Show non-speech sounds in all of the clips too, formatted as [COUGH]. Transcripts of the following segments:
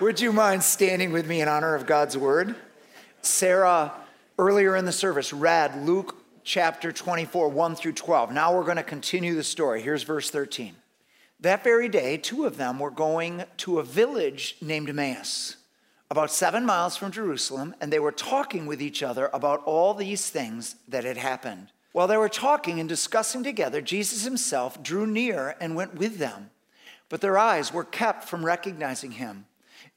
Would you mind standing with me in honor of God's word? Sarah, earlier in the service, read Luke chapter 24, 1 through 12. Now we're going to continue the story. Here's verse 13. That very day, two of them were going to a village named Emmaus, about seven miles from Jerusalem, and they were talking with each other about all these things that had happened. While they were talking and discussing together, Jesus himself drew near and went with them, but their eyes were kept from recognizing him.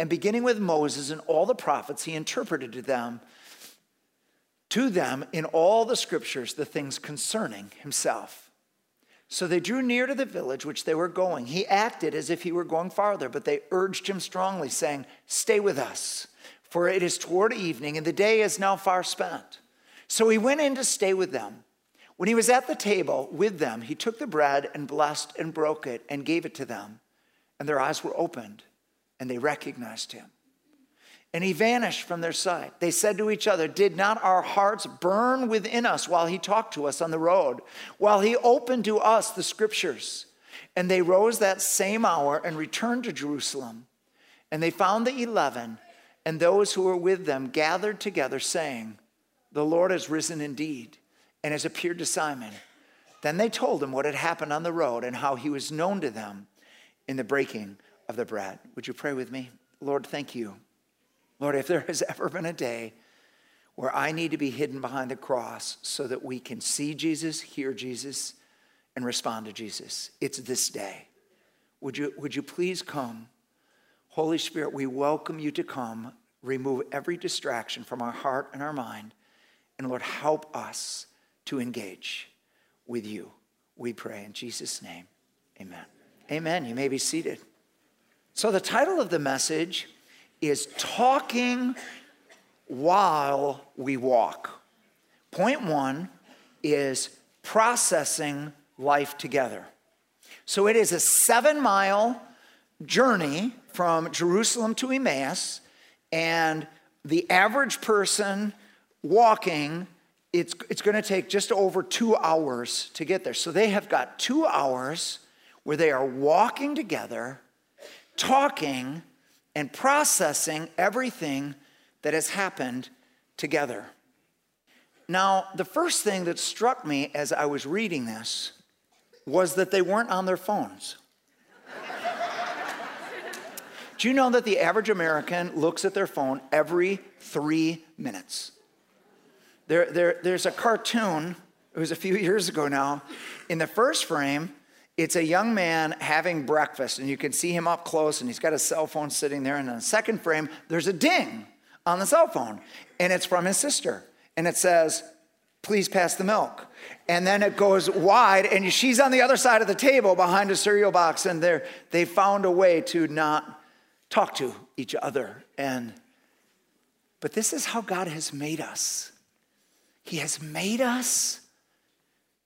And beginning with Moses and all the prophets, he interpreted to them to them in all the scriptures the things concerning himself. So they drew near to the village which they were going. He acted as if he were going farther, but they urged him strongly, saying, Stay with us, for it is toward evening, and the day is now far spent. So he went in to stay with them. When he was at the table with them, he took the bread and blessed and broke it and gave it to them, and their eyes were opened and they recognized him. And he vanished from their sight. They said to each other, Did not our hearts burn within us while he talked to us on the road, while he opened to us the scriptures? And they rose that same hour and returned to Jerusalem. And they found the eleven and those who were with them gathered together, saying, The Lord has risen indeed and has appeared to Simon. Then they told him what had happened on the road and how he was known to them in the breaking of the bread. Would you pray with me? Lord, thank you. Lord, if there has ever been a day where I need to be hidden behind the cross so that we can see Jesus, hear Jesus, and respond to Jesus, it's this day. Would you, would you please come? Holy Spirit, we welcome you to come, remove every distraction from our heart and our mind, and Lord, help us to engage with you. We pray in Jesus' name. Amen. Amen. You may be seated. So, the title of the message is Talking While We Walk. Point one is processing life together. So, it is a seven mile journey from Jerusalem to Emmaus, and the average person walking it's, it's going to take just over two hours to get there. So they have got two hours where they are walking together talking and processing everything that has happened together. Now, the first thing that struck me as I was reading this was that they weren't on their phones. [LAUGHS] Do you know that the average American looks at their phone every three minutes? There, there, there's a cartoon, it was a few [LAUGHS] years ago now. In the first frame, it's a young man having breakfast, and you can see him up close, and he's got a cell phone sitting there. And in the second frame, there's a ding on the cell phone, and it's from his sister. And it says, Please pass the milk. And then it goes wide, and she's on the other side of the table behind a cereal box, and they they found a way to not talk to each other. And but this is how God has made us. He has made us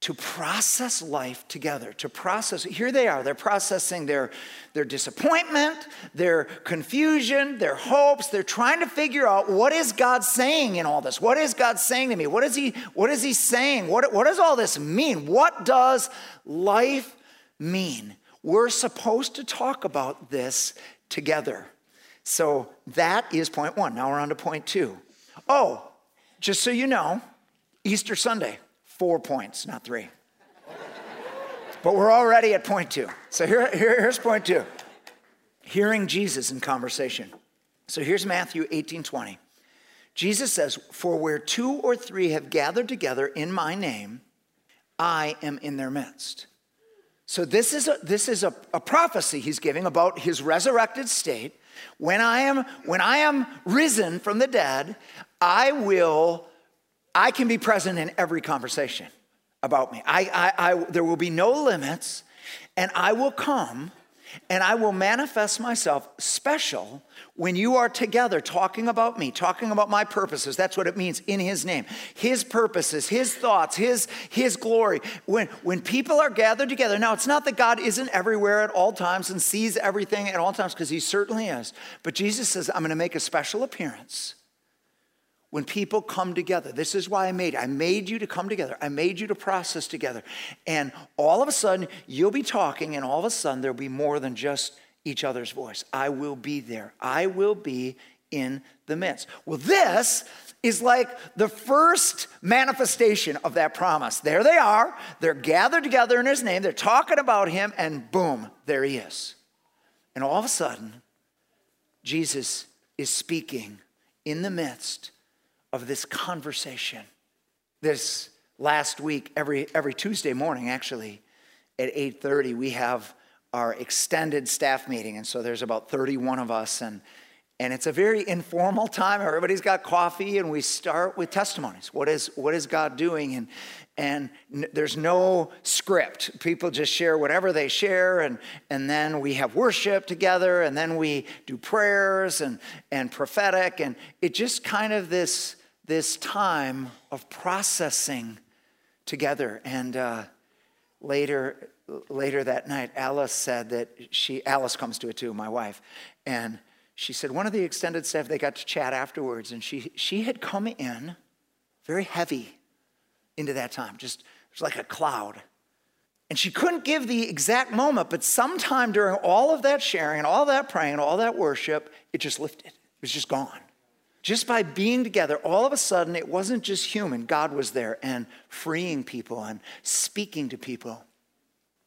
to process life together, to process. Here they are, they're processing their, their disappointment, their confusion, their hopes. They're trying to figure out what is God saying in all this? What is God saying to me? What is He, what is he saying? What, what does all this mean? What does life mean? We're supposed to talk about this together. So that is point one. Now we're on to point two. Oh, just so you know, Easter Sunday, four points, not three. but we're already at point two. So here, here, here's point two hearing Jesus in conversation. So here's Matthew 18 20. Jesus says, For where two or three have gathered together in my name, I am in their midst. So this is a, this is a, a prophecy he's giving about his resurrected state. When I am when I am risen from the dead, I will I can be present in every conversation about me. I, I, I there will be no limits, and I will come and I will manifest myself special when you are together talking about me, talking about my purposes. That's what it means in his name. His purposes, his thoughts, his, his glory. When, when people are gathered together, now it's not that God isn't everywhere at all times and sees everything at all times, because he certainly is. But Jesus says, I'm going to make a special appearance when people come together. This is why I made it. I made you to come together. I made you to process together. And all of a sudden, you'll be talking, and all of a sudden, there'll be more than just each other's voice. I will be there. I will be in the midst. Well, this is like the first manifestation of that promise. There they are. They're gathered together in his name. They're talking about him, and boom, there he is. And all of a sudden, Jesus is speaking in the midst of this conversation. This last week, every, every Tuesday morning, actually, at 8:30, we have our extended staff meeting. And so there's about 31 of us, and and it's a very informal time. Everybody's got coffee, and we start with testimonies. What is what is God doing? And and n- there's no script. People just share whatever they share, and and then we have worship together, and then we do prayers and and prophetic, and it just kind of this this time of processing together. And uh, later, later that night, Alice said that she, Alice comes to it too, my wife, and she said one of the extended staff, they got to chat afterwards, and she, she had come in very heavy into that time, just it was like a cloud. And she couldn't give the exact moment, but sometime during all of that sharing and all that praying and all that worship, it just lifted. It was just gone just by being together, all of a sudden, it wasn't just human. God was there and freeing people and speaking to people.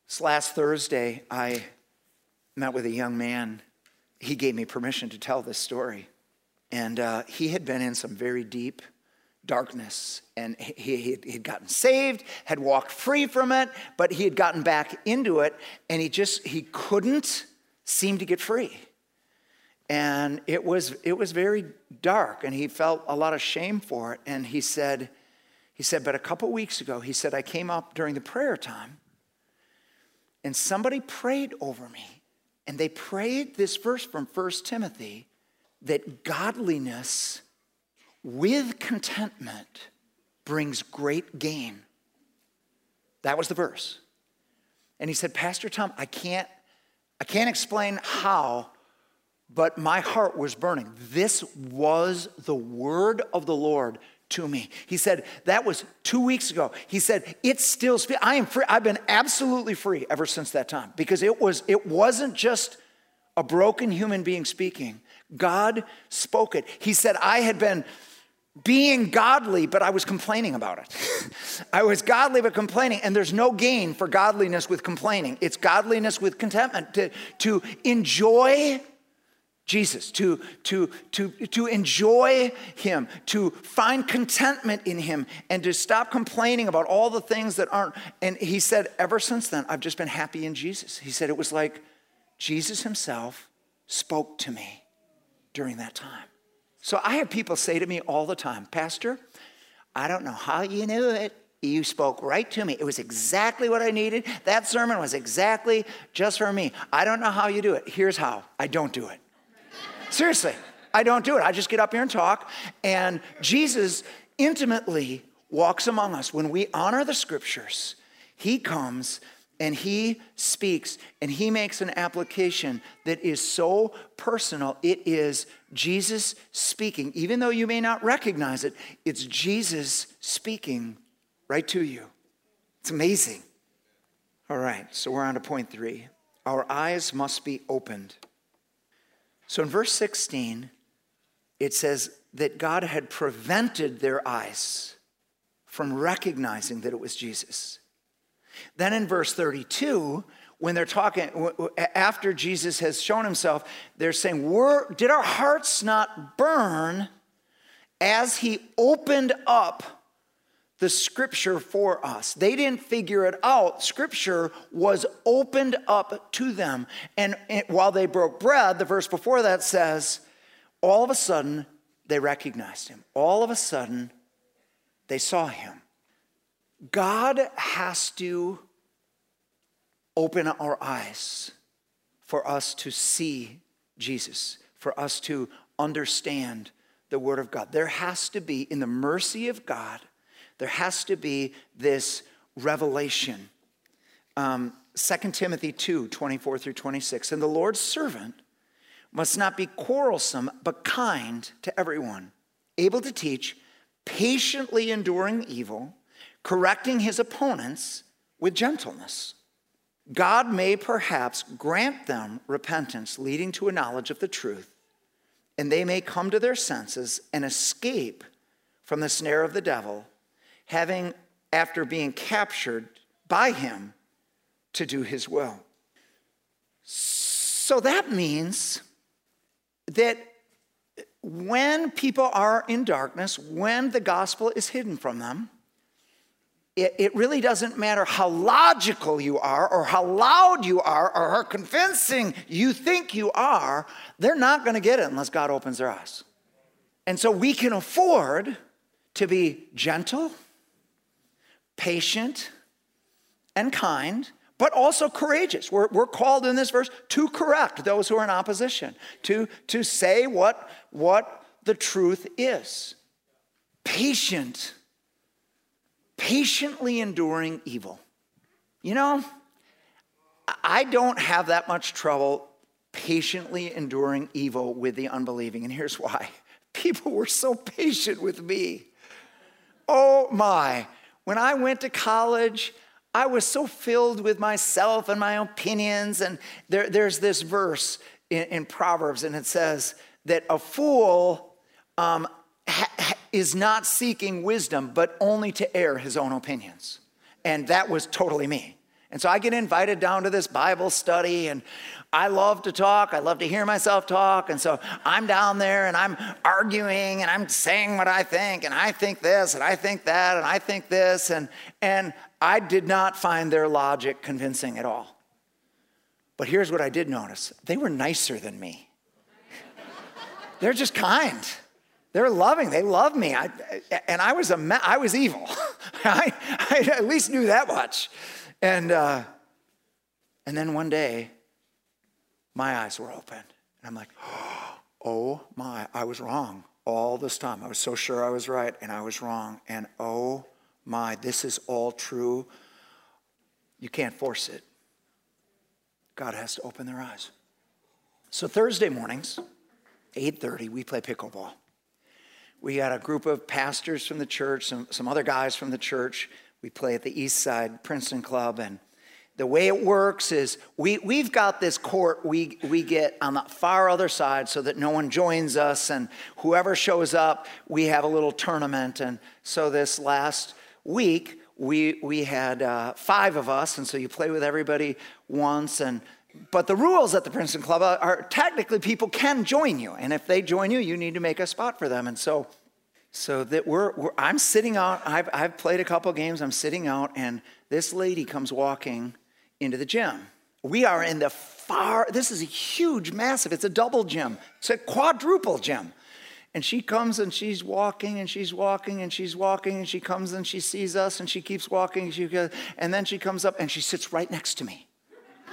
This last Thursday, I met with a young man. He gave me permission to tell this story. And uh, he had been in some very deep darkness. And he, he had gotten saved, had walked free from it, but he had gotten back into it. And he just, he couldn't seem to get free and it was it was very dark and he felt a lot of shame for it. And he said he said but a couple weeks ago he said i came up during the prayer time and somebody prayed over me. And they prayed this verse from First timothy that godliness with contentment brings great gain. That was the verse. And he said pastor tom i can't i can't explain how but my heart was burning. This was the word of the Lord to me. He said, that was two weeks ago. He said, it's still, I am free. I've been absolutely free ever since that time because it was, it wasn't just a broken human being speaking. God spoke it. He said, I had been being godly, but I was complaining about it. [LAUGHS] I was godly, but complaining. And there's no gain for godliness with complaining. It's godliness with contentment to, to enjoy Jesus, to, to, to, to enjoy Him, to find contentment in Him, and to stop complaining about all the things that aren't. And he said, ever since then, I've just been happy in Jesus. He said it was like Jesus Himself spoke to me during that time. So I have people say to me all the time, Pastor, I don't know how you knew it. You spoke right to me. It was exactly what I needed. That sermon was exactly just for me. I don't know how you do it. Here's how I don't do it. Seriously, I don't do it. I just get up here and talk. And Jesus intimately walks among us. When we honor the scriptures, he comes and he speaks and he makes an application that is so personal. It is Jesus speaking. Even though you may not recognize it, it's Jesus speaking right to you. It's amazing. All right, so we're on to point three. Our eyes must be opened So in verse 16, it says that God had prevented their eyes from recognizing that it was Jesus. Then in verse 32, when they're talking, after Jesus has shown himself, they're saying, Did our hearts not burn as he opened up the scripture for us? They didn't figure it out. Scripture was opened up to them. And while they broke bread, the verse before that says, All of a sudden, they recognized him. All of a sudden, they saw him. God has to open our eyes for us to see Jesus, for us to understand the Word of God. There has to be, in the mercy of God, there has to be this revelation. Um, 2 Timothy 2 24 through 26. And the Lord's servant must not be quarrelsome, but kind to everyone, able to teach, patiently enduring evil, correcting his opponents with gentleness. God may perhaps grant them repentance leading to a knowledge of the truth, and they may come to their senses and escape from the snare of the devil, having, after being captured by him, to do his will. So that means that when people are in darkness, when the gospel is hidden from them, it, really doesn't matter how logical you are or how loud you are or how convincing you think you are, they're not going to get it unless God opens their eyes. And so we can afford to be gentle, patient, and kind, but also courageous. We're, we're called in this verse to correct those who are in opposition, to, to say what, what the truth is. Patient patiently enduring evil. You know, I don't have that much trouble patiently enduring evil with the unbelieving. And here's why [LAUGHS] people were so patient with me. Oh my. When I went to college, I was so filled with myself and my opinions. And there, there's this verse in, in, Proverbs, and it says that a fool um, ha, is not seeking wisdom, but only to air his own opinions. And that was totally me. And so I get invited down to this Bible study, and I love to talk. I love to hear myself talk. And so I'm down there and I'm arguing and I'm saying what I think, and I think this, and I think that, and I think this. And, and I did not find their logic convincing at all. But here's what I did notice they were nicer than me, [LAUGHS] they're just kind. They're loving. They love me. I, and I was, a, I was evil. [LAUGHS] I, I at least knew that much. And, uh, and then one day, my eyes were open. And I'm like, [GASPS] oh my, I was wrong all this time. I was so sure I was right, and I was wrong. And oh my, this is all true. You can't force it. God has to open their eyes. So Thursday mornings, 8:30, we play pickleball we got a group of pastors from the church, some, some other guys from the church. We play at the East Side Princeton Club. And the way it works is we, we've got this court we, we get on the far other side so that no one joins us. And whoever shows up, we have a little tournament. And so this last week, we, we had uh, five of us. And so you play with everybody once. And but the rules at the Princeton Club are, are, technically people can join you, and if they join you, you need to make a spot for them. And so, so that we're, we're I'm sitting out. I've, I've played a couple games. I'm sitting out, and this lady comes walking into the gym. We are in the far. This is a huge, massive. It's a double gym. It's a quadruple gym. And she comes and she's walking and she's walking and she's walking and she comes and she sees us and she keeps walking. And, she, and then she comes up and she sits right next to me.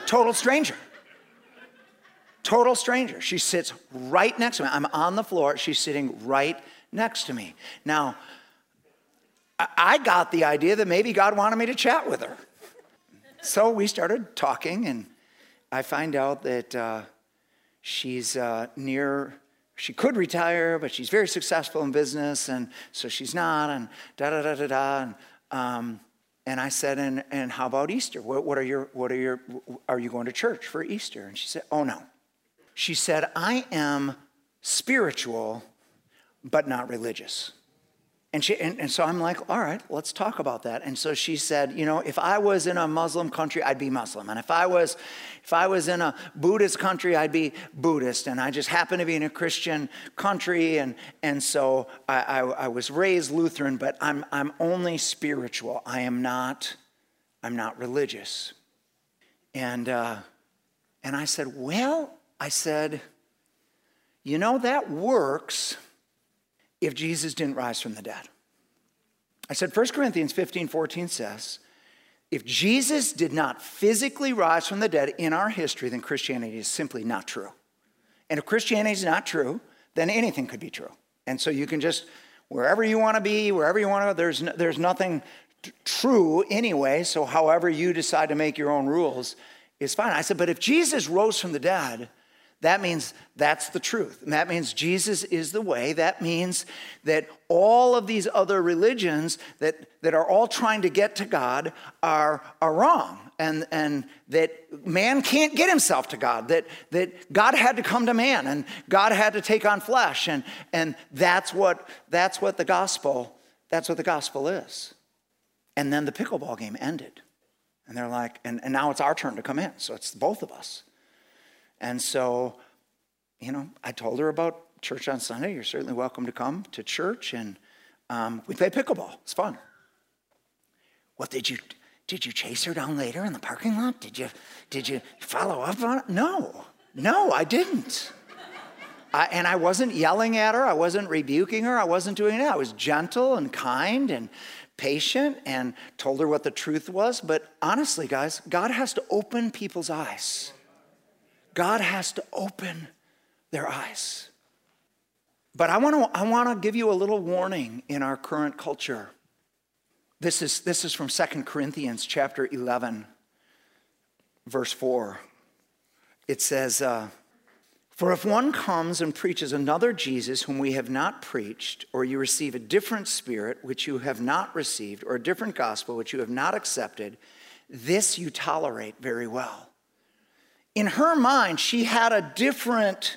Total stranger. Total stranger. She sits right next to me. I'm on the floor. She's sitting right next to me. Now, I got the idea that maybe God wanted me to chat with her. So we started talking, and I find out that uh, she's uh, near, she could retire, but she's very successful in business, and so she's not, and da da da da da. And, um, and I said, and, and how about Easter? What, what, are your, what are your, are you going to church for Easter? And she said, oh no. She said, I am spiritual, but not religious. And, she, and, and, so I'm like, all right, let's talk about that. And so she said, you know, if I was in a Muslim country, I'd be Muslim. And if I was, if I was in a Buddhist country, I'd be Buddhist. And I just happen to be in a Christian country. And, and so I, I, I was raised Lutheran, but I'm, I'm only spiritual. I am not, I'm not religious. And, uh, and I said, well, I said, you know, that works if Jesus didn't rise from the dead. I said 1 Corinthians 15 14 says, if Jesus did not physically rise from the dead in our history, then Christianity is simply not true. And if Christianity is not true, then anything could be true. And so you can just, wherever you want to be, wherever you want to go, there's, no, there's nothing true anyway. So however you decide to make your own rules is fine. I said, but if Jesus rose from the dead, that means that's the truth. And that means Jesus is the way. That means that all of these other religions that, that are all trying to get to God are, are wrong. And, and that man can't get himself to God, that, that God had to come to man and God had to take on flesh. And, and that's, what, that's what the gospel, that's what the gospel is. And then the pickleball game ended. And they're like, and, and now it's our turn to come in. So it's both of us. And so, you know, I told her about church on Sunday. You're certainly welcome to come to church, and um, we play pickleball. It's fun. What did you did you chase her down later in the parking lot? Did you did you follow up on it? No, no, I didn't. I, and I wasn't yelling at her. I wasn't rebuking her. I wasn't doing that. I was gentle and kind and patient and told her what the truth was. But honestly, guys, God has to open people's eyes. God has to open their eyes. But I want to I want to give you a little warning in our current culture. This is, this is from 2 Corinthians chapter 11, verse 4. It says, uh, For if one comes and preaches another Jesus whom we have not preached, or you receive a different spirit which you have not received, or a different gospel which you have not accepted, this you tolerate very well in her mind, she had a different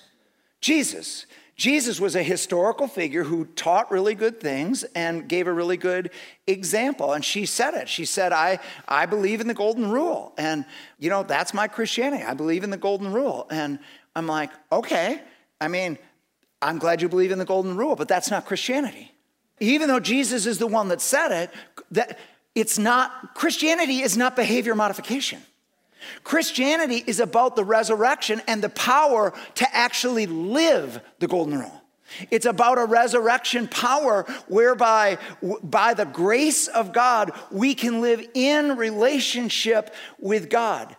Jesus. Jesus was a historical figure who taught really good things and gave a really good example. And she said it. She said, I, I believe in the golden rule. And, you know, that's my Christianity. I believe in the golden rule. And I'm like, okay. I mean, I'm glad you believe in the golden rule, but that's not Christianity. Even though Jesus is the one that said it, that it's not, Christianity is not behavior modification. Christianity is about the resurrection and the power to actually live the golden rule. It's about a resurrection power whereby, by the grace of God, we can live in relationship with God.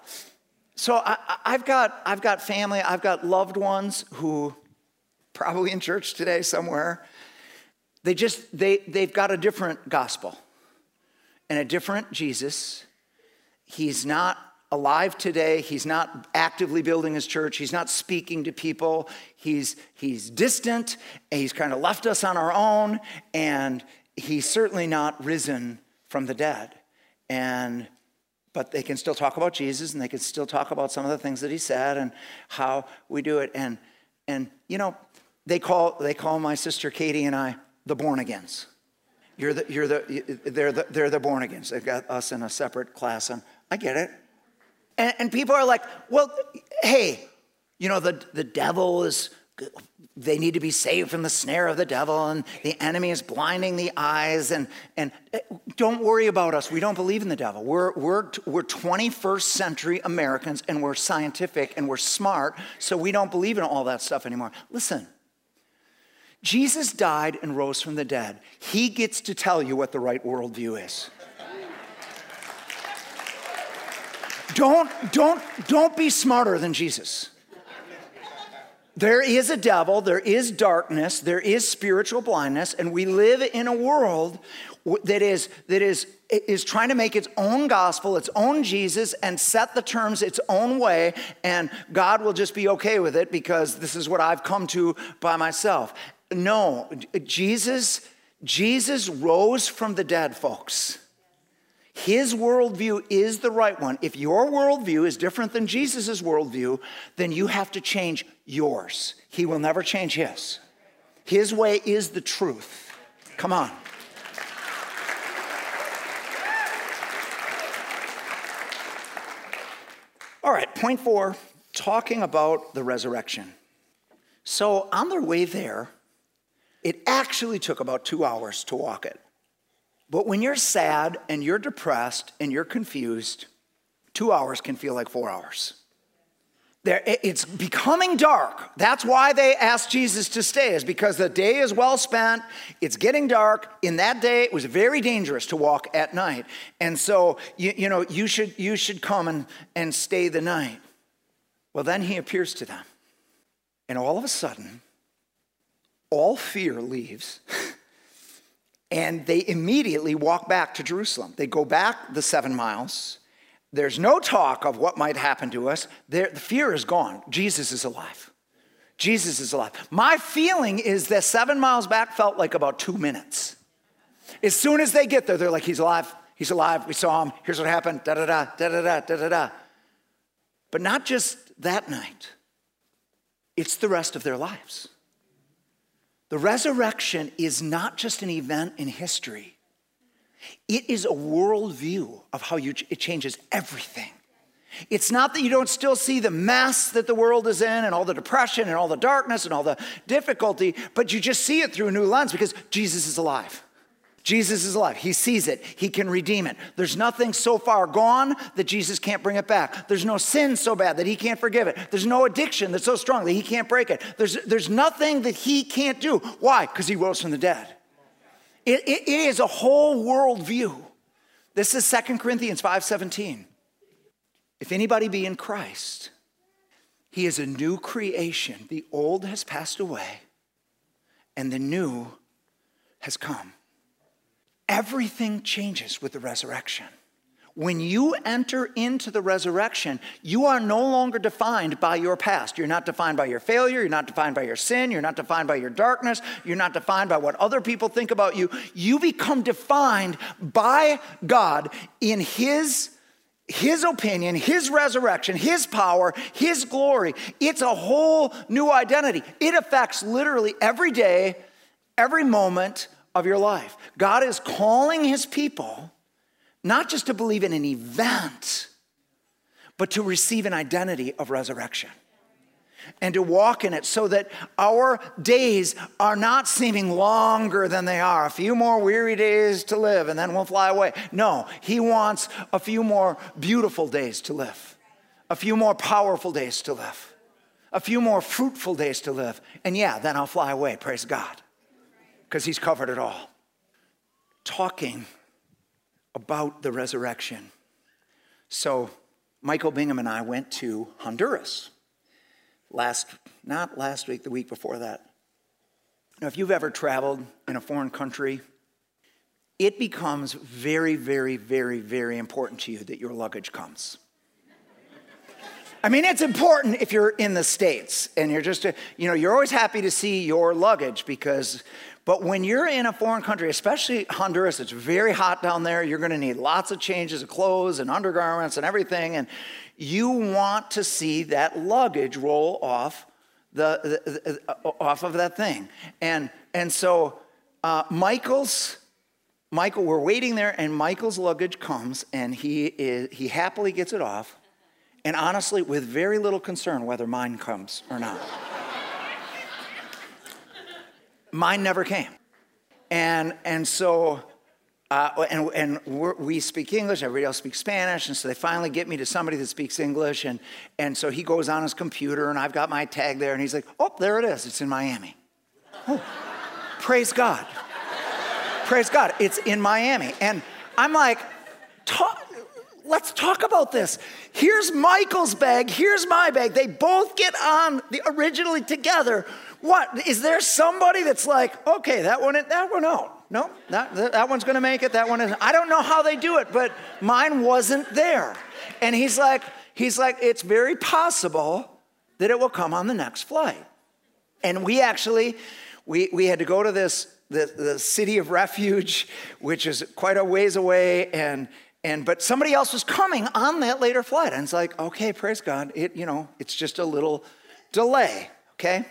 So I, have got, I've got family, I've got loved ones who probably in church today somewhere. They just, they, they've got a different gospel and a different Jesus. He's not alive today. He's not actively building his church. He's not speaking to people. He's, he's distant. He's kind of left us on our own. And he's certainly not risen from the dead. And but they can still talk about Jesus and they can still talk about some of the things that he said and how we do it. And and you know, they call they call my sister Katie and I the born agains. You're the, you're the, they're the, they're the born agains. They've got us in a separate class, and I get it. And, and people are like, well, hey, you know, the, the devil is, they need to be saved from the snare of the devil, and the enemy is blinding the eyes. And, and eh, don't worry about us. We don't believe in the devil. We're, we're, we're 21st century Americans, and we're scientific and we're smart, so we don't believe in all that stuff anymore. Listen. Jesus died and rose from the dead. He gets to tell you what the right worldview is. Don't, don't, don't be smarter than Jesus. There is a devil, there is darkness, there is spiritual blindness, and we live in a world that is, that is, is trying to make its own gospel, its own Jesus, and set the terms its own way, and God will just be okay with it because this is what I've come to by myself. No, Jesus, Jesus rose from the dead, folks. His worldview is the right one. If your worldview is different than Jesus' worldview, then you have to change yours. He will never change his. His way is the truth. Come on. All right, point four talking about the resurrection. So, on their way there, it actually took about two hours to walk it. But when you're sad and you're depressed and you're confused, two hours can feel like four hours. There, it's becoming dark. That's why they asked Jesus to stay, is because the day is well spent. It's getting dark. In that day, it was very dangerous to walk at night. And so, you, you know, you should, you should come and, and stay the night. Well, then he appears to them. And all of a sudden, all fear leaves. [LAUGHS] and they immediately walk back to Jerusalem. They go back the seven miles. There's no talk of what might happen to us. The fear is gone. Jesus is alive. Jesus is alive. My feeling is that seven miles back felt like about two minutes. As soon as they get there, they're like, He's alive. He's alive. We saw him. Here's what happened. Da da da, da da da, da da da. But not just that night, it's the rest of their lives. The resurrection is not just an event in history, it is a worldview of how you, it changes everything. It's not that you don't still see the mess that the world is in and all the depression and all the darkness and all the difficulty, but you just see it through a new lens because Jesus is alive. Jesus is alive. He sees it. He can redeem it. There's nothing so far gone that Jesus can't bring it back. There's no sin so bad that he can't forgive it. There's no addiction that's so strong that he can't break it. There's, there's nothing that he can't do. Why? Because he rose from the dead. It, it, it is a whole world view. This is 2 Corinthians 5:17. If anybody be in Christ, he is a new creation. The old has passed away, and the new has come. Everything changes with the resurrection. When you enter into the resurrection, you are no longer defined by your past. You're not defined by your failure. You're not defined by your sin. You're not defined by your darkness. You're not defined by what other people think about you. You become defined by God in His his opinion, his resurrection, his power, his glory. It's a whole new identity. It affects literally every day, every moment of your life. God is calling his people not just to believe in an event, but to receive an identity of resurrection and to walk in it so that our days are not seeming longer than they are. A few more weary days to live and then we'll fly away. No, he wants a few more beautiful days to live, a few more powerful days to live, a few more fruitful days to live. And yeah, then I'll fly away, praise God because he's covered it all. Talking about the resurrection. So, Michael Bingham and I went to Honduras last, not last week, the week before that. Now, if you've ever traveled in a foreign country, it becomes very, very, very, very important to you that your luggage comes. I mean, it's important if you're in the States and you're just, you know, you're always happy to see your luggage because but when you're in a foreign country, especially Honduras, it's very hot down there. You're going to need lots of changes of clothes and undergarments and everything. And you want to see that luggage roll off the, the, the uh, off of that thing. And and so uh, Michael's Michael, we're waiting there, and Michael's luggage comes, and he is he happily gets it off, and honestly, with very little concern whether mine comes or not. Mine never came. And, and so, uh, and, and we speak English, everybody else speaks Spanish, and so they finally get me to somebody that speaks English, and, and so he goes on his computer, and I've got my tag there, and he's like, oh, there it is, it's in Miami. Oh, praise God. praise God, it's in Miami. And I'm like, talk, let's talk about this. Here's Michael's bag, here's my bag. They both get on the, originally together what? Is there somebody that's like, okay, that one, that one out. No, that, that one's gonna make it, that one is. I don't know how they do it, but mine wasn't there. And he's like, he's like, it's very possible that it will come on the next flight. And we actually, we, we had to go to this, the, the city of refuge, which is quite a ways away, and and but somebody else was coming on that later flight. And it's like, okay, praise God. It, you know, it's just a little delay, okay?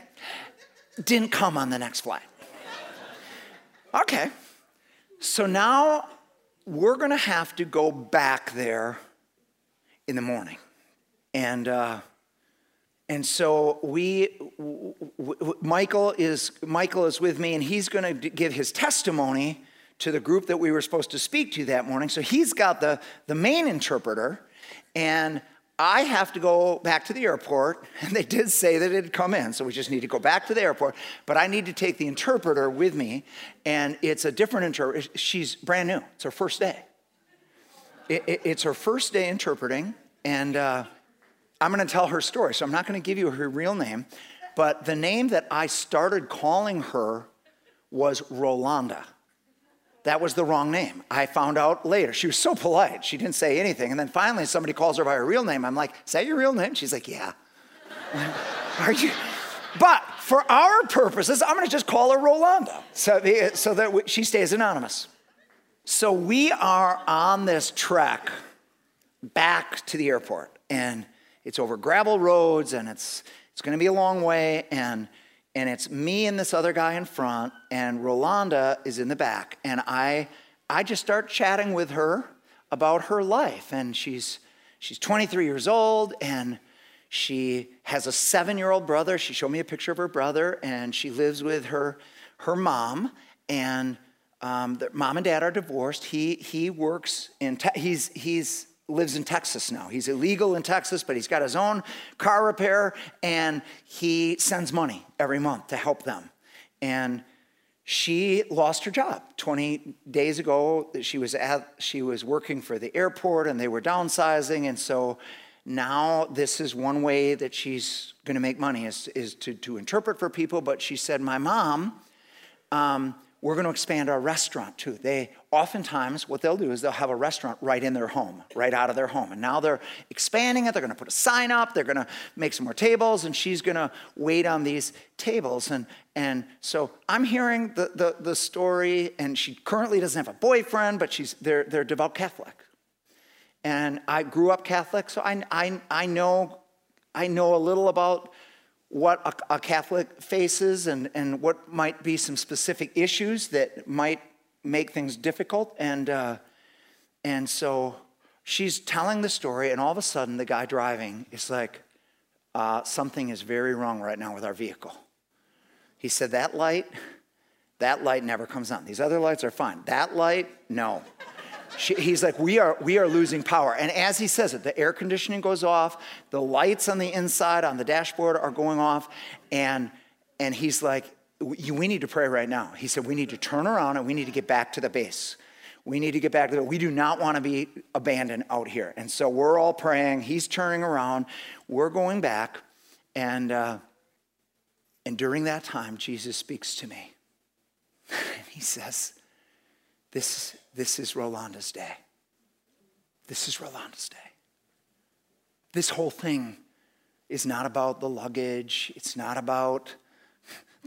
Didn't come on the next flight. Okay. So now we're gonna have to go back there in the morning. And uh, and so we, w- w- Michael is Michael is with me, and he's going to give his testimony to the group that we were supposed to speak to that morning. So he's got the the main interpreter, and I have to go back to the airport, [LAUGHS] and they did say that it had come in, so we just need to go back to the airport. But I need to take the interpreter with me, and it's a different interpreter. She's brand new. It's her first day. It, it, it's her first day interpreting, and. Uh, I'm to tell her story, so I'm not to give you her real name, but the name that I started calling her was Rolanda. That was the wrong name. I found out later. She was so polite. She didn't say anything. And then finally, somebody calls her by her real name. I'm like, Is that your real name? She's like, Yeah. [LAUGHS] Are you? But for our purposes, I'm going to just call her Rolanda so, so that she stays anonymous. So we are on this trek back to the airport. And it's over gravel roads and it's, it's going to be a long way. And, and it's me and this other guy in front, and Rolanda is in the back. And I, I just start chatting with her about her life. And she's, she's 23 years old and she has a seven year old brother. She showed me a picture of her brother, and she lives with her, her mom. And um, mom and dad are divorced. He, he works in, te- he's, he's lives in Texas now. He's illegal in Texas, but he's got his own car repair and he sends money every month to help them. And she lost her job 20 days ago. That she was at she was working for the airport and they were downsizing and so now this is one way that she's going to make money is, is to, to interpret for people but she said my mom um, we're going to expand our restaurant too. They oftentimes, what they'll do is they'll have a restaurant right in their home, right out of their home. And now they're expanding it. They're going to put a sign up. They're going to make some more tables, and she's going to wait on these tables. And, and so I'm hearing the, the, the story, and she currently doesn't have a boyfriend, but she's, they're, they're devout Catholic. And I grew up Catholic, so I, I, I, know, I know a little about what a, a, Catholic faces and, and what might be some specific issues that might make things difficult. And, uh, and so she's telling the story, and all of a sudden, the guy driving is like, uh, Something is very wrong right now with our vehicle. He said, That light, that light never comes on. These other lights are fine. That light, no. He's like, we are, we are losing power. And as he says it, the air conditioning goes off, the lights on the inside on the dashboard are going off, and, and he's like, we need to pray right now. He said, we need to turn around and we need to get back to the base. We need to get back to the, we do not want to be abandoned out here. And so we're all praying. He's turning around. We're going back. And, uh, and during that time, Jesus speaks to me. And [LAUGHS] he says, this, this is Rolanda's day. This is Rolanda's day. This whole thing is not about the luggage, it's not about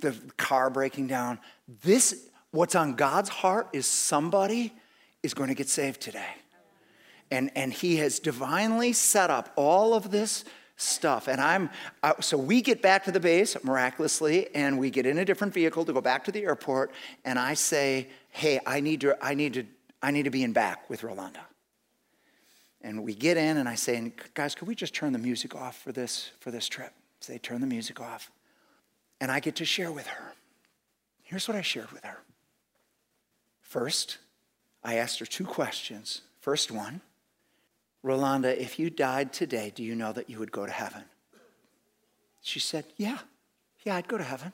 the car breaking down. This, what's on God's heart, is somebody is going to get saved today. And, and He has divinely set up all of this stuff. And I'm, uh, so we get back to the base miraculously, and we get in a different vehicle to go back to the airport. And I say, hey, I need to, I need to, I need to be in back with Rolanda. And we get in, and I say, guys, could we just turn the music off for this, for this trip? So they turn the music off. And I get to share with her. Here's what I shared with her. First, I asked her two questions. First one, Rolanda, if you died today, do you know that you would go to heaven? She said, Yeah, yeah, I'd go to heaven.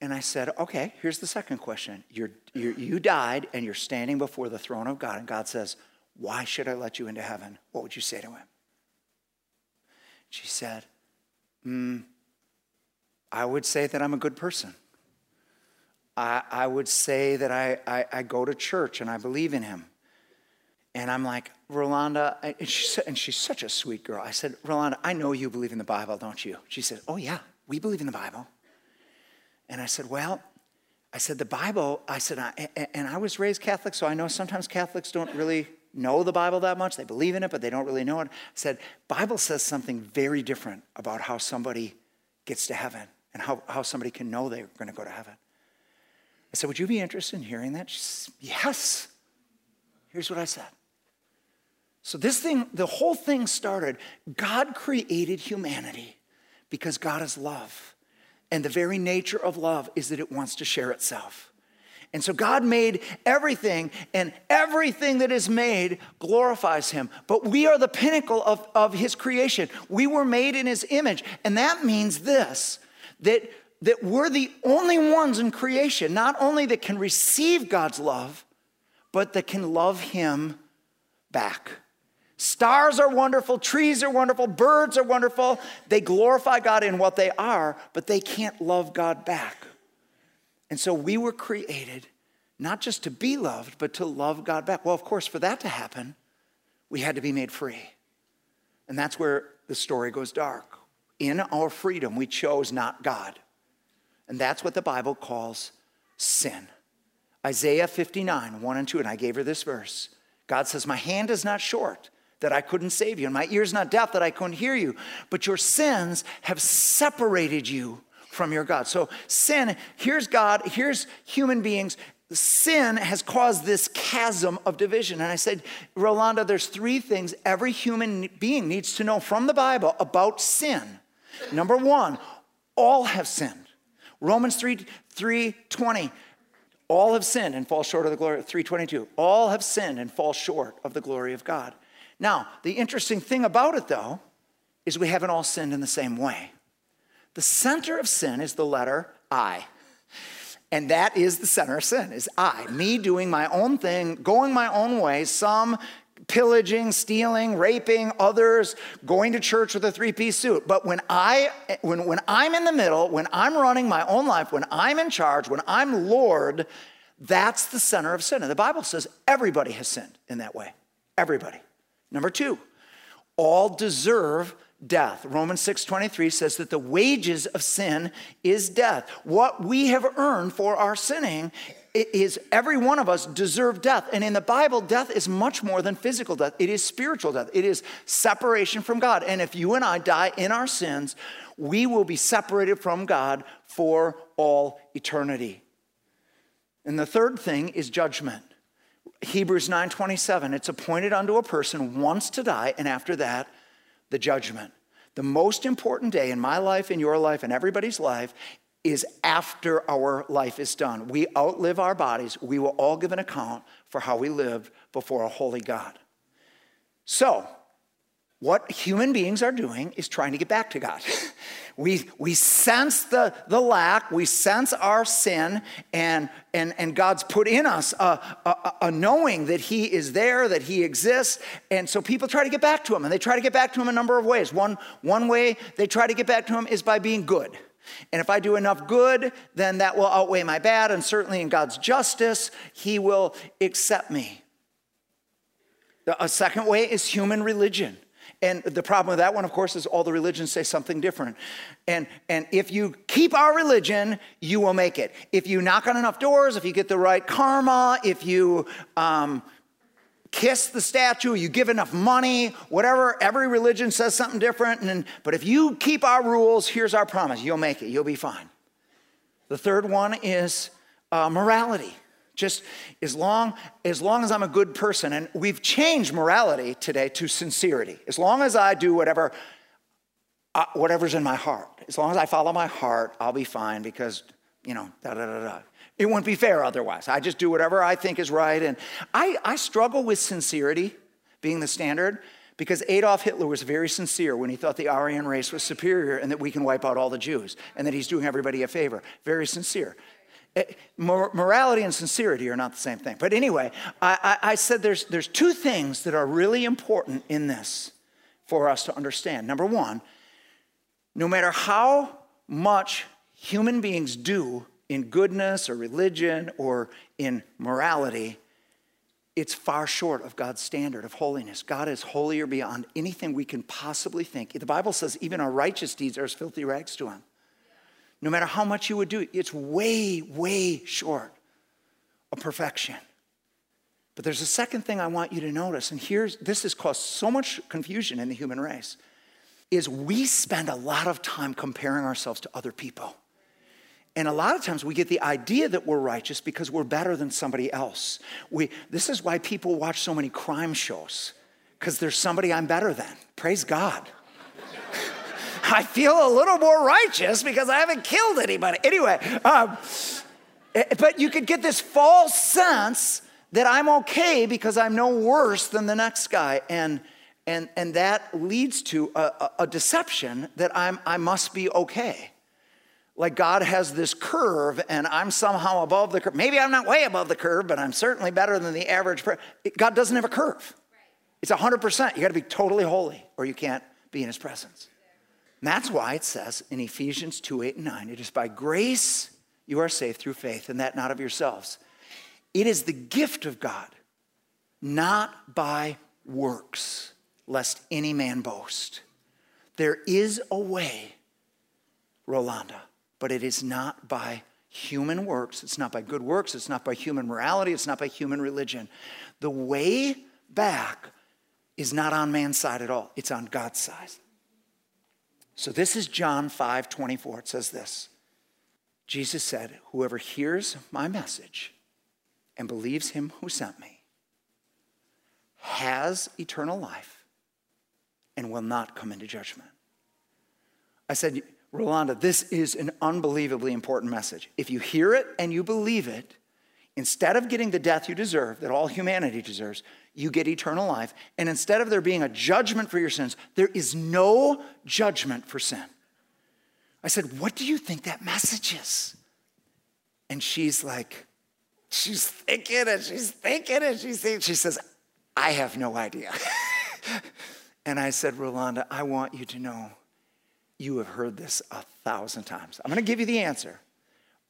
And I said, Okay, here's the second question. You're, you're, you died and you're standing before the throne of God, and God says, Why should I let you into heaven? What would you say to him? She said, Hmm, I would say that I'm a good person. I, I would say that I, I, I go to church and I believe in him. And I'm like, Rolanda, and, she, and she's such a sweet girl. I said, Rolanda, I know you believe in the Bible, don't you? She said, Oh, yeah, we believe in the Bible. And I said, Well, I said, the Bible, I said, I, and I was raised Catholic, so I know sometimes Catholics don't really know the Bible that much. They believe in it, but they don't really know it. I said, Bible says something very different about how somebody gets to heaven and how, how somebody can know they're going to go to heaven. I said, Would you be interested in hearing that? She said, Yes. Here's what I said. So, this thing, the whole thing started. God created humanity because God is love. And the very nature of love is that it wants to share itself. And so God made everything, and everything that is made glorifies Him. But we are the pinnacle of, of His creation. We were made in His image. And that means this that, that we're the only ones in creation, not only that can receive God's love, but that can love Him back. Stars are wonderful, trees are wonderful, birds are wonderful. They glorify God in what they are, but they can't love God back. And so we were created not just to be loved, but to love God back. Well, of course, for that to happen, we had to be made free. And that's where the story goes dark. In our freedom, we chose not God. And that's what the Bible calls sin. Isaiah 59, 1 and 2, and I gave her this verse. God says, My hand is not short that I couldn't save you, and my ear's not deaf that I couldn't hear you, but your sins have separated you from your God. So, sin, here's God, here's human beings. Sin has caused this chasm of division. And I said, Rolanda, there's three things every human being needs to know from the Bible about sin. Number one, all have sinned. Romans 3 3 20. All have sinned and fall short of the glory. 322. All have sinned and fall short of the glory of God. Now, the interesting thing about it, though, is we haven't all sinned in the same way. The center of sin is the letter I. And that is the center of sin, is I. Me doing my own thing, going my own way, some pillaging, stealing, raping, others going to church with a three-piece suit. But when I when, when I'm in the middle, when I'm running my own life, when I'm in charge, when I'm Lord, that's the center of sin. And the Bible says everybody has sinned in that way. Everybody. Number two, all deserve death. Romans 6:23 says that the wages of sin is death. What we have earned for our sinning is every one of us deserve death. And in the Bible, death is much more than physical death. It is spiritual death. It is separation from God. And if you and I die in our sins, we will be separated from God for all eternity. And the third thing is judgment. Hebrews 9:27, it's appointed unto a person once to die, and after that, the judgment. The most important day in my life, in your life, in everybody's life is after our life is done. We outlive our bodies. We will all give an account for how we lived before a holy God. So, what human beings are doing is trying to get back to God. [LAUGHS] we, we sense the, the lack, we sense our sin, and, and, and God's put in us a, a, a knowing that He is there, that He exists. And so people try to get back to Him, and they try to get back to Him a number of ways. One, one way they try to get back to Him is by being good. And if I do enough good, then that will outweigh my bad, and certainly in God's justice, He will accept me. A second way is human religion. And the problem with that one, of course, is all the religions say something different. And, and if you keep our religion, you will make it. If you knock on enough doors, if you get the right karma, if you um, kiss the statue, you give enough money, whatever, every religion says something different. And, but if you keep our rules, here's our promise you'll make it, you'll be fine. The third one is uh, morality. Just as long, as long as I'm a good person, and we've changed morality today to sincerity. As long as I do whatever, uh, whatever's in my heart, as long as I follow my heart, I'll be fine because, you know, da da da da. It wouldn't be fair otherwise. I just do whatever I think is right. And I, I struggle with sincerity being the standard because Adolf Hitler was very sincere when he thought the Aryan race was superior and that we can wipe out all the Jews and that he's doing everybody a favor. Very sincere. Eh, morality and sincerity are not the same thing. But anyway, I, I, said there's, there's two things that are really important in this for us to understand. Number one, no matter how much human beings do in goodness or religion or in morality, it's far short of God's standard of holiness. God is holier beyond anything we can possibly think. The Bible says even our righteous deeds are as filthy rags to Him no matter how much you would do, it's way, way short of perfection. But there's a second thing I want you to notice, and here's this has caused so much confusion in the human race, is we spend a lot of time comparing ourselves to other people. And a lot of times we get the idea that we're righteous because we're better than somebody else. We, this is why people watch so many crime shows, because there's somebody I'm better than. Praise God. [LAUGHS] I feel a little more righteous because I haven't killed anybody. Anyway, um, eh, but you could get this false sense that I'm okay because I'm no worse than the next guy. And, and, and that leads to a, a deception that I'm, I must be okay. Like God has this curve and I'm somehow above the curve. Maybe I'm not way above the curve, but I'm certainly better than the average person. God doesn't have a curve. It's 100%. You got to be totally holy or you can't be in his presence. And that's why it says in Ephesians 2 8 and 9, it is by grace you are saved through faith, and that not of yourselves. It is the gift of God, not by works, lest any man boast. There is a way, Rolanda, but it is not by human works. It's not by good works. It's not by human morality. It's not by human religion. The way back is not on man's side at all, it's on God's side. So this is John 5 24. It says this Jesus said, Whoever hears my message and believes him who sent me has eternal life and will not come into judgment. I said, Rolanda, this is an unbelievably important message. If you hear it and you believe it, instead of getting the death you deserve, that all humanity deserves, you get eternal life. And instead of there being a judgment for your sins, there is no judgment for sin. I said, What do you think that message is? And she's like, she's thinking and she's thinking and she's thinking. She says, I have no idea. [LAUGHS] and I said, Rolanda, I want you to know you have heard this a thousand times. I'm going to give you the answer,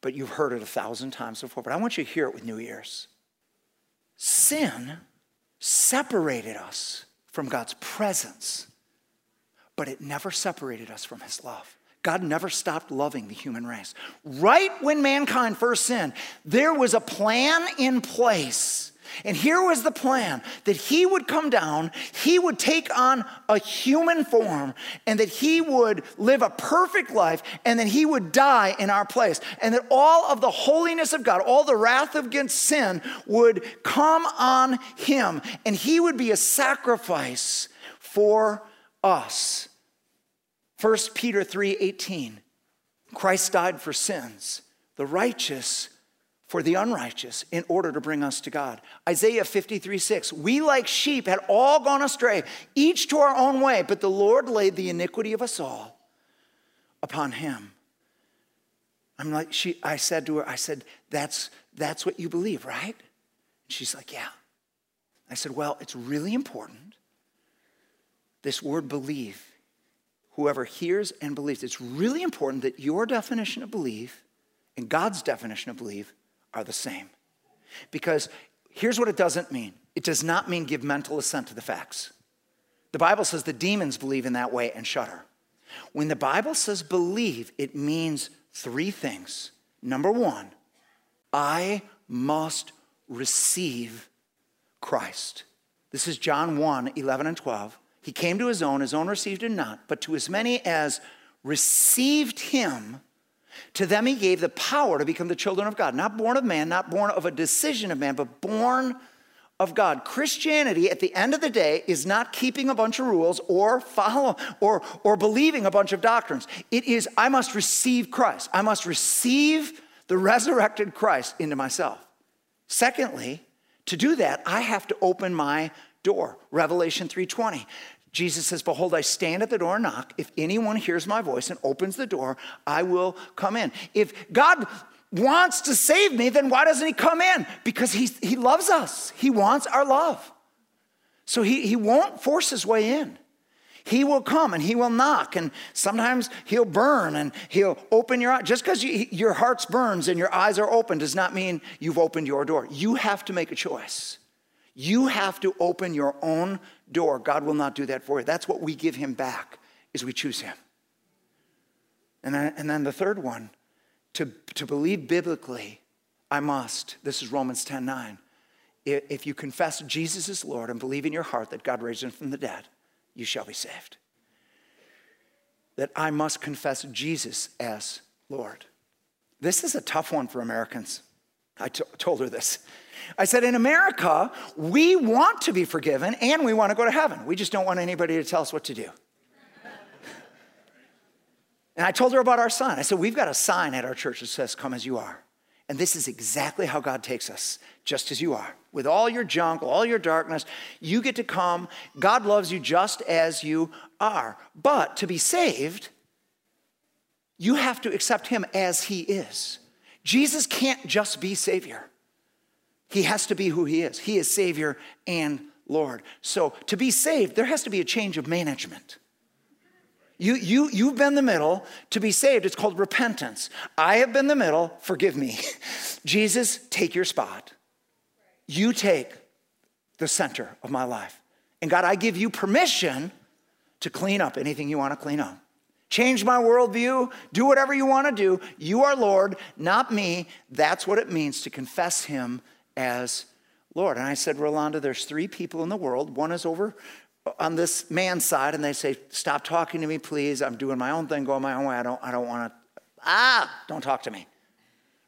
but you've heard it a thousand times before. But I want you to hear it with new ears. Sin separated us from God's presence, but it never separated us from His love. God never stopped loving the human race. Right when mankind first sinned, there was a plan in place. And here was the plan that he would come down, he would take on a human form, and that he would live a perfect life, and that he would die in our place. And that all of the holiness of God, all the wrath against sin would come on him, and he would be a sacrifice for us. 1 Peter 3:18 Christ died for sins, the righteous for the unrighteous in order to bring us to God. Isaiah 53 6. We, like sheep, had all gone astray, each to our own way, but the Lord laid the iniquity of us all upon him. I'm like, she, I said to her, I said, that's, that's what you believe, right? And she's like, yeah. I said, well, it's really important. This word believe whoever hears and believes. It's really important that your definition of believe and God's definition of believe are the same. Because here's what it doesn't mean it does not mean give mental assent to the facts. The Bible says the demons believe in that way and shudder. When the Bible says believe, it means three things. Number one, I must receive Christ. This is John 1 11 and 12. He came to his own, his own received him not, but to as many as received him, to them he gave the power to become the children of God. Not born of man, not born of a decision of man, but born of God. Christianity, at the end of the day, is not keeping a bunch of rules or follow or, or believing a bunch of doctrines. It is, I must receive Christ. I must receive the resurrected Christ into myself. Secondly, to do that, I have to open my door. Revelation 3:20. Jesus says, Behold, I stand at the door and knock. If anyone hears my voice and opens the door, I will come in. If God wants to save me, then why doesn't he come in? Because he's, he loves us, he wants our love. So he, he won't force his way in. He will come and he will knock, and sometimes he'll burn and he'll open your eyes. Just because you, your heart burns and your eyes are open does not mean you've opened your door. You have to make a choice. You have to open your own door. God will not do that for you. That's what we give him back is we choose him. And then, and then the third one, to, to believe biblically, I must. This is Romans 10 9. if you confess Jesus is Lord and believe in your heart that God raised him from the dead, you shall be saved. That I must confess Jesus as Lord. This is a tough one for Americans. I t- told her this. I said, in America, we want to be forgiven and we want to go to heaven. We just don't want anybody to tell us what to do. and I told her about our sign. I said, we've got a sign at our church that says, Come as you are. And this is exactly how God takes us, just as you are. With all your junk, all your darkness, you get to come. God loves you just as you are. But to be saved, you have to accept Him as He is. Jesus can't just be Savior, He has to be who He is. He is Savior and Lord. So to be saved, there has to be a change of management. You, you, you've been the middle. To be saved, it's called repentance. I have been the middle. Forgive me. [LAUGHS] Jesus, take your spot. You take the center of my life. And God, I give you permission to clean up anything you want to clean up. Change my worldview. Do whatever you want to do. You are Lord, not me. That's what it means to confess Him as Lord. And I said, Rolanda, there's three people in the world. One is over on this man's side and they say, Stop talking to me, please. I'm doing my own thing, going my own way. I don't, I don't want to, ah, don't talk to me.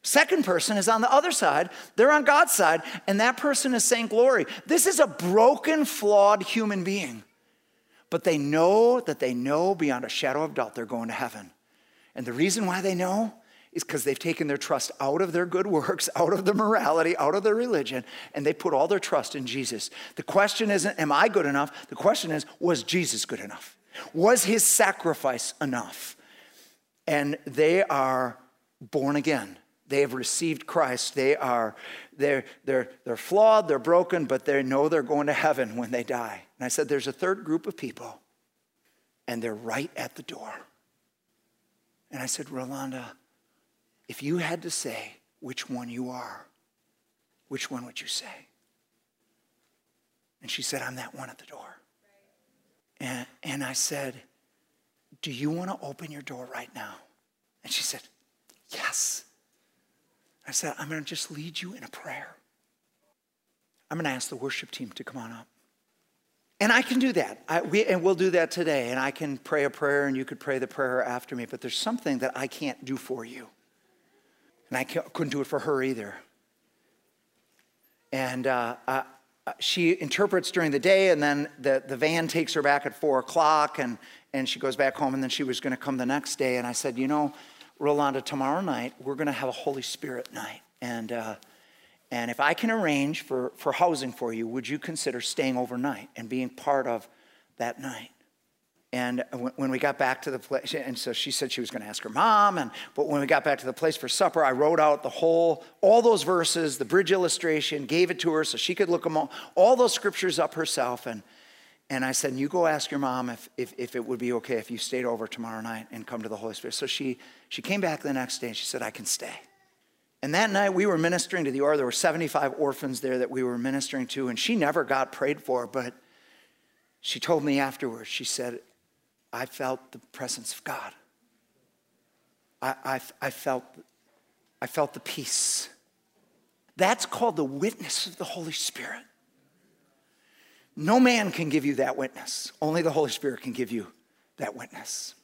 Second person is on the other side. They're on God's side, and that person is saying glory. This is a broken, flawed human being. But they know that they know beyond a shadow of doubt they're going to heaven. And the reason why they know is because they've taken their trust out of their good [LAUGHS] works, out of their morality, out of their religion, and they put all their trust in Jesus. The question isn't, am I good enough? The question is, was Jesus good enough? Was his sacrifice enough? And they are born again. They have received Christ. They are, they're, they're, they're flawed, they're broken, but they know they're going to heaven when they die. And I said, there's a third group of people, and they're right at the door. And I said, Rolanda, if you had to say which one you are, which one would you say? And she said, I'm that one at the door. And, and I said, Do you want to open your door right now? And she said, Yes. I said, I'm going to just lead you in a prayer. I'm going to ask the worship team to come on up. And I can do that. I, we, and we'll do that today. And I can pray a prayer and you could pray the prayer after me. But there's something that I can't do for you. And I couldn't do it for her either. And uh, uh, she interprets during the day, and then the, the van takes her back at four o'clock, and, and she goes back home, and then she was going to come the next day. And I said, You know, Rolanda, tomorrow night, we're going to have a Holy Spirit night. And, uh, and if I can arrange for, for housing for you, would you consider staying overnight and being part of that night? And when we got back to the place, and so she said she was going to ask her mom. And but when we got back to the place for supper, I wrote out the whole, all those verses, the bridge illustration, gave it to her so she could look them all, all those scriptures up herself. And and I said, you go ask your mom if, if, if it would be okay if you stayed over tomorrow night and come to the Holy Spirit. So she she came back the next day and she said, I can stay. And that night we were ministering to the order. There were 75 orphans there that we were ministering to, and she never got prayed for, but she told me afterwards, she said, I felt the presence of God. I, I, I, felt, I felt the peace. That's called the witness of the Holy Spirit. No man can give you that witness. Only the Holy Spirit can give you that witness.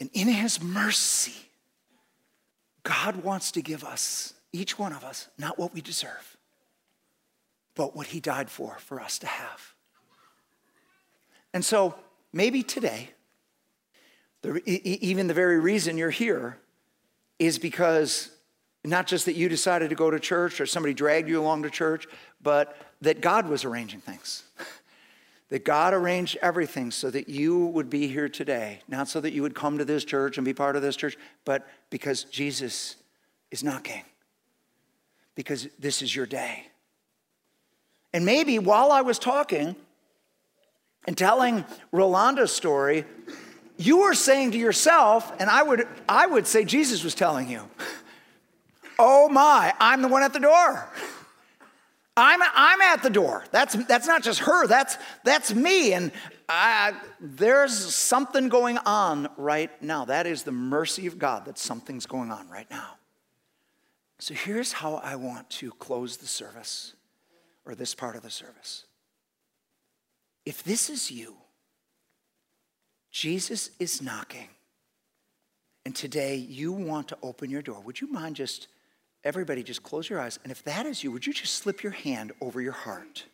And in His mercy, God wants to give us, each one of us, not what we deserve, but what He died for, for us to have. And so, Maybe today, the, even the very reason you're here is because not just that you decided to go to church or somebody dragged you along to church, but that God was arranging things. [LAUGHS] that God arranged everything so that you would be here today. Not so that you would come to this church and be part of this church, but because Jesus is knocking. Because this is your day. And maybe while I was talking, and telling Rolanda's story, you were saying to yourself, and I would, I would say Jesus was telling you, [LAUGHS] oh my, I'm the one at the door. I'm, I'm at the door. That's, that's not just her, that's, that's me. And I, there's something going on right now. That is the mercy of God that something's going on right now. So here's how I want to close the service. or this part of the service. If this is you, Jesus is knocking. And today you want to open your door. Would you mind just, everybody, just close your eyes? And if that is you, would you just slip your hand over your heart?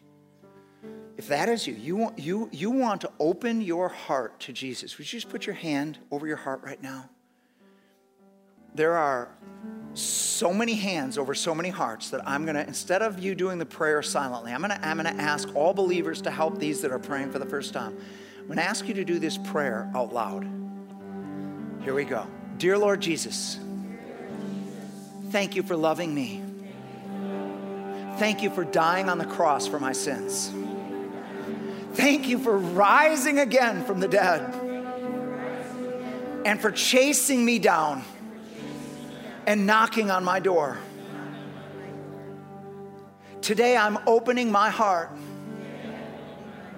If that is you, you want, you, you want to open your heart to Jesus. Would you just put your hand over your heart right now? There are so many hands over so many hearts that I'm gonna, instead of you doing the prayer silently, I'm gonna, I'm gonna ask all believers to help these that are praying for the first time. I'm gonna ask you to do this prayer out loud. Here we go. Dear Lord Jesus, thank you for loving me. Thank you for dying on the cross for my sins. Thank you for rising again from the dead and for chasing me down and knocking on my door. Today I'm opening my heart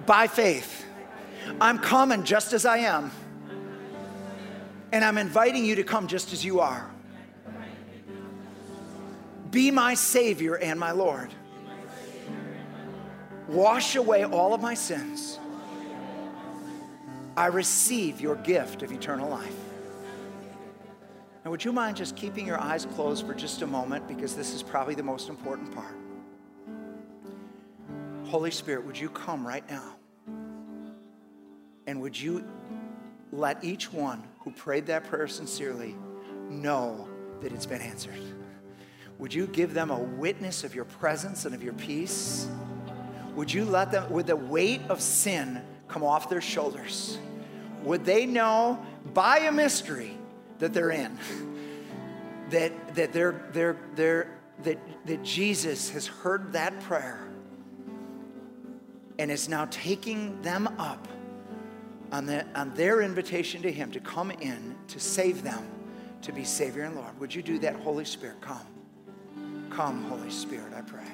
by faith. I'm coming just as I am. And I'm inviting you to come just as you are. Be my Savior and my Lord. Wash away all of my sins. I receive your gift of eternal life. Now, would you mind just keeping your eyes closed for just a moment because this is probably the most important part? Holy Spirit, would you come right now? And would you let each one who prayed that prayer sincerely know that it's been answered? Would you give them a witness of your presence and of your peace? Would you let them, would the weight of sin come off their shoulders? Would they know by a mystery that they're in. That, that, they're, they're, they're, that, that Jesus has heard that prayer and is now taking them up on, the, on their invitation to Him to come in to save them, to be Savior and Lord. Would you do that, Holy Spirit? Come. Come, Holy Spirit, I pray.